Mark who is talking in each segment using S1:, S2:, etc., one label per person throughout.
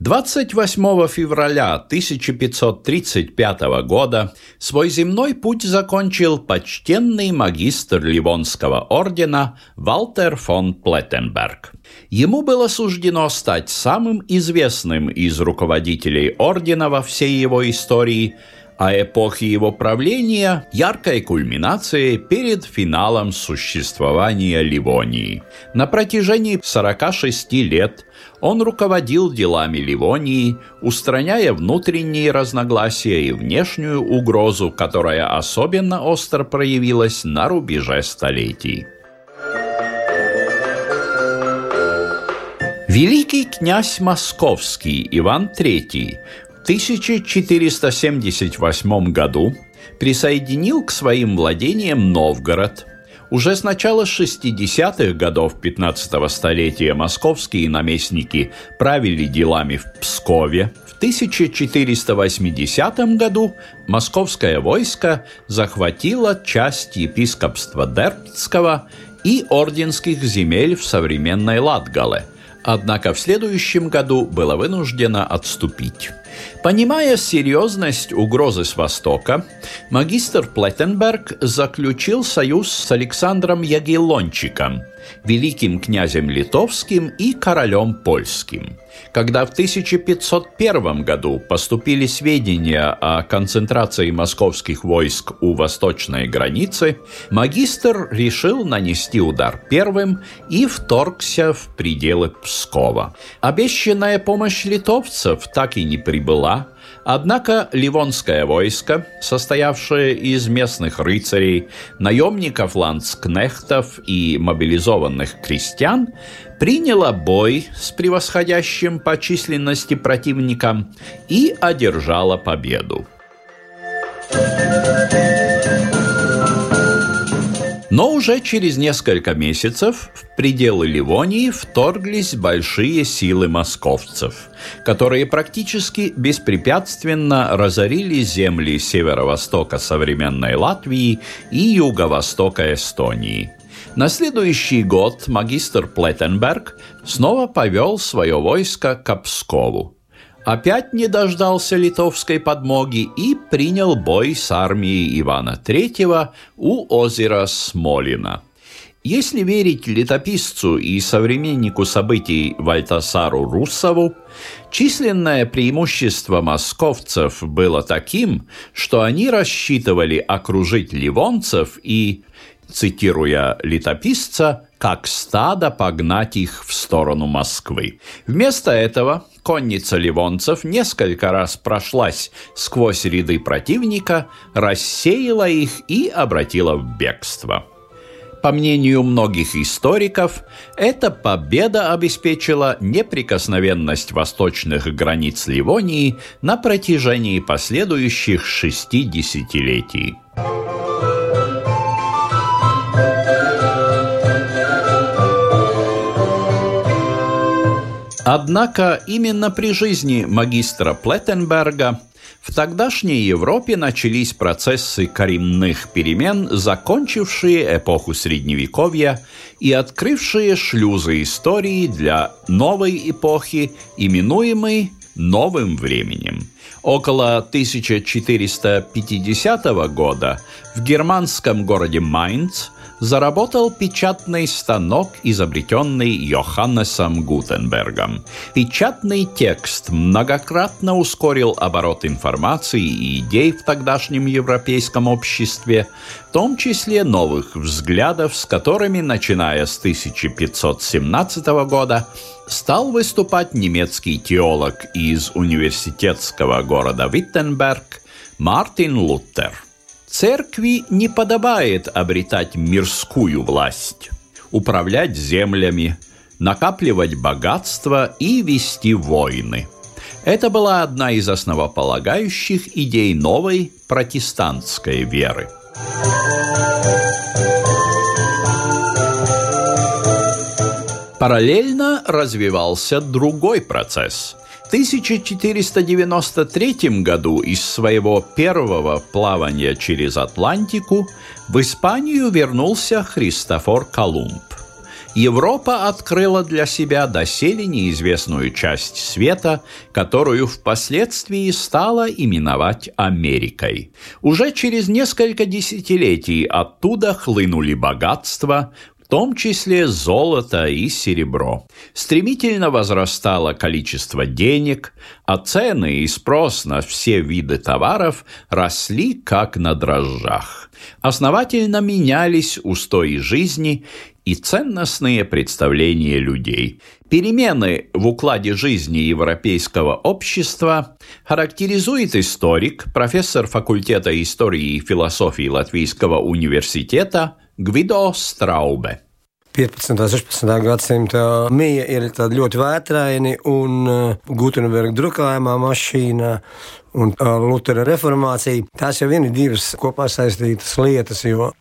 S1: 28 февраля 1535 года свой земной путь закончил почтенный магистр Ливонского ордена Валтер фон Плеттенберг. Ему было суждено стать самым известным из руководителей ордена во всей его истории – а эпохи его правления – яркой кульминацией перед финалом существования Ливонии. На протяжении 46 лет он руководил делами Ливонии, устраняя внутренние разногласия и внешнюю угрозу, которая особенно остро проявилась на рубеже столетий. Великий князь Московский Иван III 1478 году присоединил к своим владениям Новгород. Уже с начала 60-х годов 15-го столетия московские наместники правили делами в Пскове. В 1480 году московское войско захватило часть епископства Дербцкого и орденских земель в современной Латгале, однако в следующем году было вынуждено отступить. Понимая серьезность угрозы с Востока, магистр Плеттенберг заключил союз с Александром Ягеллончиком, великим князем литовским и королем польским. Когда в 1501 году поступили сведения о концентрации московских войск у восточной границы, магистр решил нанести удар первым и вторгся в пределы Пскова. Обещанная помощь литовцев так и не прибыла, Однако Ливонское войско, состоявшее из местных рыцарей, наемников ландскнехтов и мобилизованных крестьян, приняло бой с превосходящим по численности противником и одержало победу. Но уже через несколько месяцев в пределы Ливонии вторглись большие силы московцев, которые практически беспрепятственно разорили земли северо-востока современной Латвии и юго-востока Эстонии. На следующий год магистр Плеттенберг снова повел свое войско к Пскову опять не дождался литовской подмоги и принял бой с армией Ивана III у озера Смолина. Если верить летописцу и современнику событий Вальтасару Руссову, численное преимущество московцев было таким, что они рассчитывали окружить ливонцев и, цитируя летописца, как стадо погнать их в сторону Москвы. Вместо этого конница ливонцев несколько раз прошлась сквозь ряды противника, рассеяла их и обратила в бегство. По мнению многих историков, эта победа обеспечила неприкосновенность восточных границ Ливонии на протяжении последующих шести десятилетий. Однако именно при жизни магистра Плеттенберга в тогдашней Европе начались процессы коренных перемен, закончившие эпоху Средневековья и открывшие шлюзы истории для новой эпохи, именуемой «новым временем». Около 1450 года в германском городе Майнц заработал печатный станок, изобретенный Йоханнесом Гутенбергом. Печатный текст многократно ускорил оборот информации и идей в тогдашнем европейском обществе, в том числе новых взглядов, с которыми, начиная с 1517 года, стал выступать немецкий теолог из университетского города Виттенберг Мартин Лутер. Церкви не подобает обретать мирскую власть, управлять землями, накапливать богатство и вести войны. Это была одна из основополагающих идей новой протестантской веры. Параллельно развивался другой процесс. В 1493 году из своего первого плавания через Атлантику в Испанию вернулся Христофор Колумб. Европа открыла для себя доселе неизвестную часть света, которую впоследствии стала именовать Америкой. Уже через несколько десятилетий оттуда хлынули богатства, в том числе золото и серебро. Стремительно возрастало количество денег, а цены и спрос на все виды товаров росли как на дрожжах. Основательно менялись устои жизни и ценностные представления людей. Перемены в укладе жизни европейского общества характеризует историк, профессор факультета истории и философии Латвийского университета Gvido Straube.
S2: 15. un 16. gadsimta mija ir ļoti vētraini un uh, Gutenberga drukājumā mašīna un uh, Lutera reformācija. Tās jau ir divas kopā saistītas lietas, jo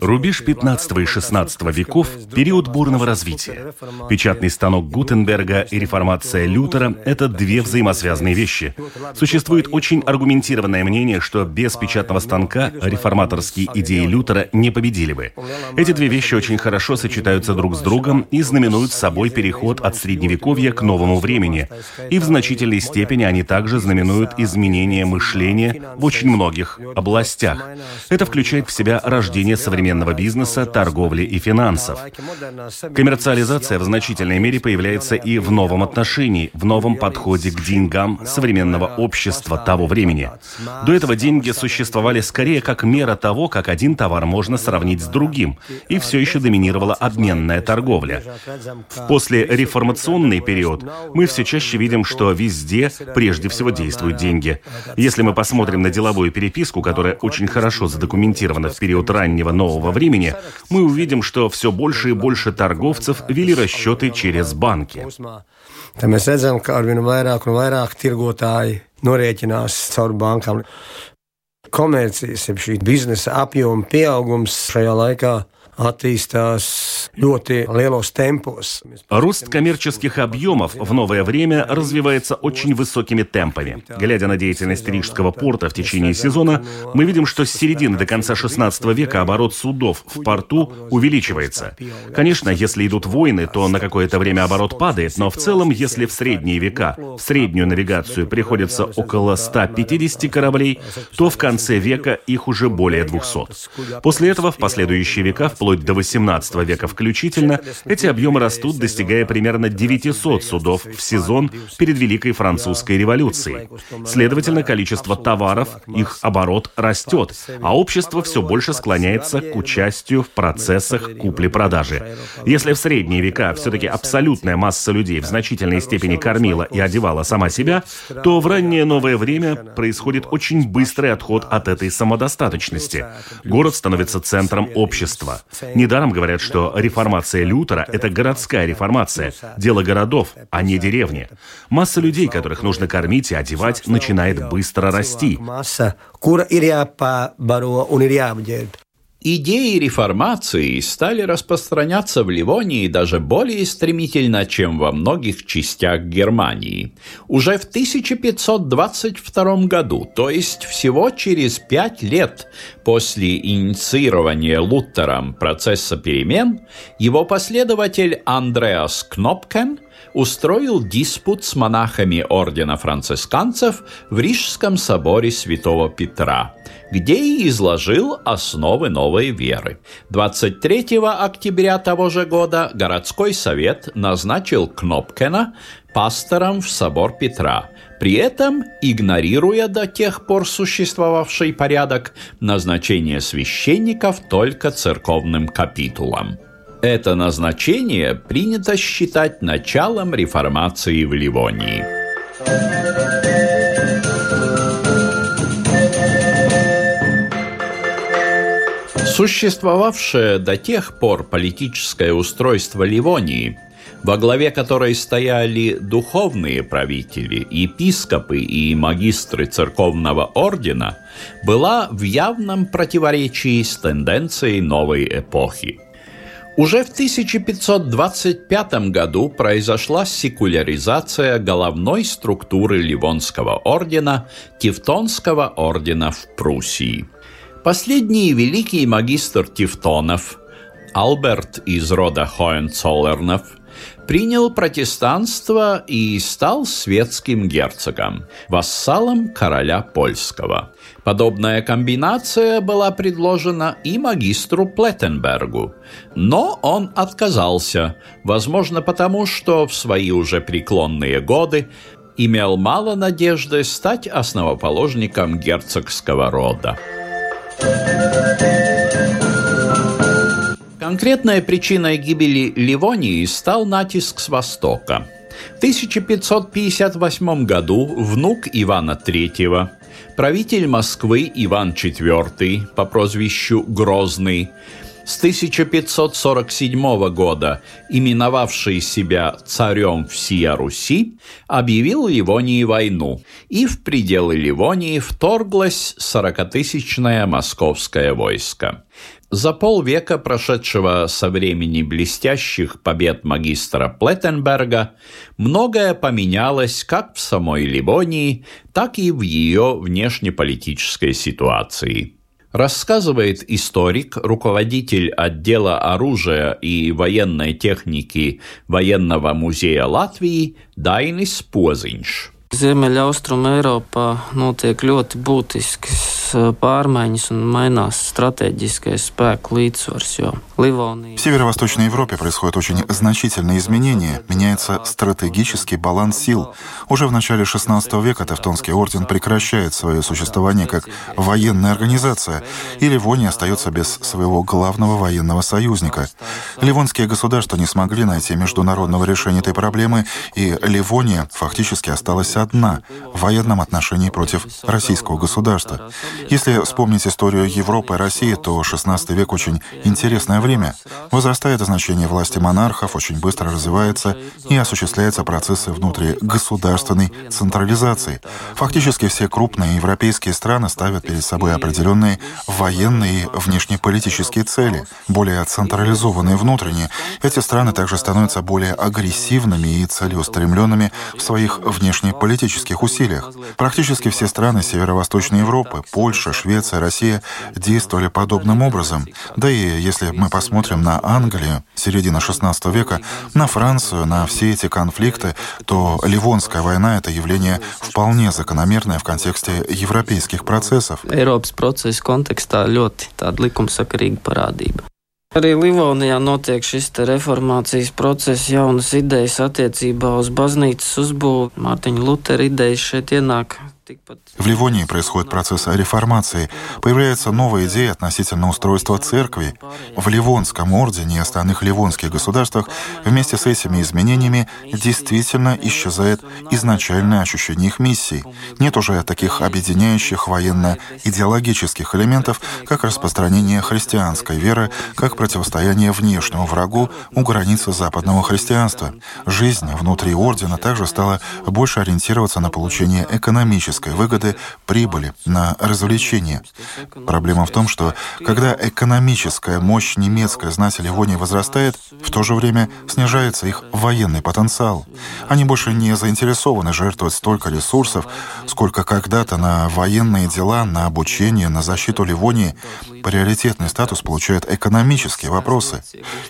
S3: Рубеж 15 и 16 веков – период бурного развития. Печатный станок Гутенберга и реформация Лютера – это две взаимосвязанные вещи. Существует очень аргументированное мнение, что без печатного станка реформаторские идеи Лютера не победили бы. Эти две вещи очень хорошо сочетаются друг с другом и знаменуют собой переход от Средневековья к новому времени. И в значительной степени они также знаменуют изменение мышления в очень многих областях. Это включает в себя рождение рождение современного бизнеса, торговли и финансов. Коммерциализация в значительной мере появляется и в новом отношении, в новом подходе к деньгам современного общества того времени. До этого деньги существовали скорее как мера того, как один товар можно сравнить с другим, и все еще доминировала обменная торговля. После реформационный период мы все чаще видим, что везде прежде всего действуют деньги. Если мы посмотрим на деловую переписку, которая очень хорошо задокументирована в период раннего раннего нового времени, мы увидим, что все больше и больше торговцев вели расчеты через банки.
S2: Mēs redzam, ka arvien vairāk un vairāk tirgotāji norēķinās caur bankām. Komercijas, šī biznesa apjoma pieaugums šajā laikā
S3: Рост коммерческих объемов в новое время развивается очень высокими темпами. Глядя на деятельность Рижского порта в течение сезона, мы видим, что с середины до конца 16 века оборот судов в порту увеличивается. Конечно, если идут войны, то на какое-то время оборот падает, но в целом, если в средние века в среднюю навигацию приходится около 150 кораблей, то в конце века их уже более 200. После этого в последующие века, вплоть вплоть до 18 века включительно, эти объемы растут, достигая примерно 900 судов в сезон перед Великой Французской революцией. Следовательно, количество товаров, их оборот растет, а общество все больше склоняется к участию в процессах купли-продажи. Если в средние века все-таки абсолютная масса людей в значительной степени кормила и одевала сама себя, то в раннее новое время происходит очень быстрый отход от этой самодостаточности. Город становится центром общества. Недаром говорят, что реформация Лютера – это городская реформация, дело городов, а не деревни. Масса людей, которых нужно кормить и одевать, начинает быстро расти.
S1: Идеи реформации стали распространяться в Ливонии даже более стремительно, чем во многих частях Германии. Уже в 1522 году, то есть всего через пять лет после инициирования Лутером процесса перемен, его последователь Андреас Кнопкен устроил диспут с монахами ордена францисканцев в Рижском соборе святого Петра – где и изложил основы новой веры. 23 октября того же года городской совет назначил Кнопкена пастором в собор Петра, при этом игнорируя до тех пор существовавший порядок назначения священников только церковным капитулом. Это назначение принято считать началом реформации в Ливонии. Существовавшее до тех пор политическое устройство Ливонии во главе которой стояли духовные правители, епископы и магистры церковного ордена, была в явном противоречии с тенденцией новой эпохи. Уже в 1525 году произошла секуляризация головной структуры Ливонского ордена, Тевтонского ордена в Пруссии. Последний великий магистр Тевтонов, Алберт из рода Хоенцоллернов – принял протестанство и стал светским герцогом, вассалом короля польского. Подобная комбинация была предложена и магистру Плеттенбергу, но он отказался, возможно потому, что в свои уже преклонные годы имел мало надежды стать основоположником герцогского рода. Конкретной причиной гибели Ливонии стал натиск с востока. В 1558 году внук Ивана III, правитель Москвы Иван IV по прозвищу Грозный, с 1547 года именовавший себя царем всея Руси, объявил Ливонии войну, и в пределы Ливонии вторглось сорокатысячное московское войско. За полвека, прошедшего со времени блестящих побед магистра Плеттенберга, многое поменялось как в самой Ливонии, так и в ее внешнеполитической ситуации. Рассказывает историк, руководитель отдела оружия и военной техники Военного музея Латвии Дайнис Позинш.
S4: Ziemeļaustrum Eiropā notiek ļoti būtisks pārmaiņas un mainās стратегическое спеку līdzsvars, jo
S5: В Северо-Восточной Европе происходят очень значительные изменения, меняется стратегический баланс сил. Уже в начале XVI века Тевтонский орден прекращает свое существование как военная организация, и Ливония остается без своего главного военного союзника. Ливонские государства не смогли найти международного решения этой проблемы, и Ливония фактически осталась одна в военном отношении против российского государства. Если вспомнить историю Европы и России, то XVI век очень интересное время. Возрастает значение власти монархов, очень быстро развивается и осуществляются процессы внутригосударственной централизации. Фактически все крупные европейские страны ставят перед собой определенные военные и внешнеполитические цели, более централизованные внутренние. Эти страны также становятся более агрессивными и целеустремленными в своих внешнеполитических усилиях. Практически все страны Северо-Восточной Европы, Польша, Швеция, Россия действовали подобным образом. Да и если мы посмотрим на Англию середины XVI века, на Францию, на все эти конфликты, то Ливонская война — это явление вполне закономерное в контексте европейских процессов.
S4: Procesa kontekstā ļoti tāda likumsakarīga parādība. Arī Livonijā notiek šis reformācijas process, jaunas idejas attiecībā uz baznīcas uzbūvi. Mārtiņa Lutera idejas šeit ienāk
S5: В Ливонии происходит процесс реформации. Появляются новые идеи относительно устройства церкви. В Ливонском ордене и остальных ливонских государствах вместе с этими изменениями действительно исчезает изначальное ощущение их миссии. Нет уже таких объединяющих военно-идеологических элементов, как распространение христианской веры, как противостояние внешнему врагу у границы западного христианства. Жизнь внутри ордена также стала больше ориентироваться на получение экономической экономической выгоды, прибыли, на развлечения. Проблема в том, что когда экономическая мощь немецкой знати Ливонии возрастает, в то же время снижается их военный потенциал. Они больше не заинтересованы жертвовать столько ресурсов, сколько когда-то на военные дела, на обучение, на защиту Ливонии. Приоритетный статус получают экономические вопросы.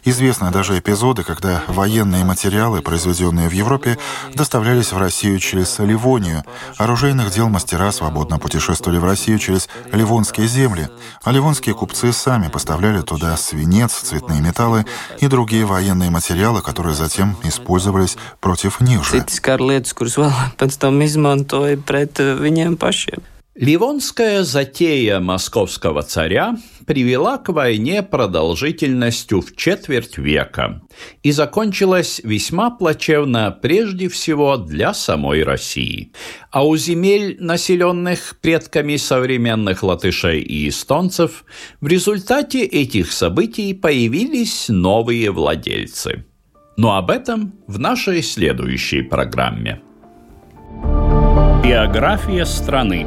S5: Известны даже эпизоды, когда военные материалы, произведенные в Европе, доставлялись в Россию через Ливонию. Оружейных дел мастера свободно путешествовали в Россию через ливонские земли, а ливонские купцы сами поставляли туда свинец, цветные металлы и другие военные материалы, которые затем использовались против них же.
S1: Ливонская затея московского царя привела к войне продолжительностью в четверть века и закончилась весьма плачевно прежде всего для самой России. А у земель, населенных предками современных латышей и эстонцев, в результате этих событий появились новые владельцы –
S6: Но об этом в нашей следующей программе.
S1: Биография страны.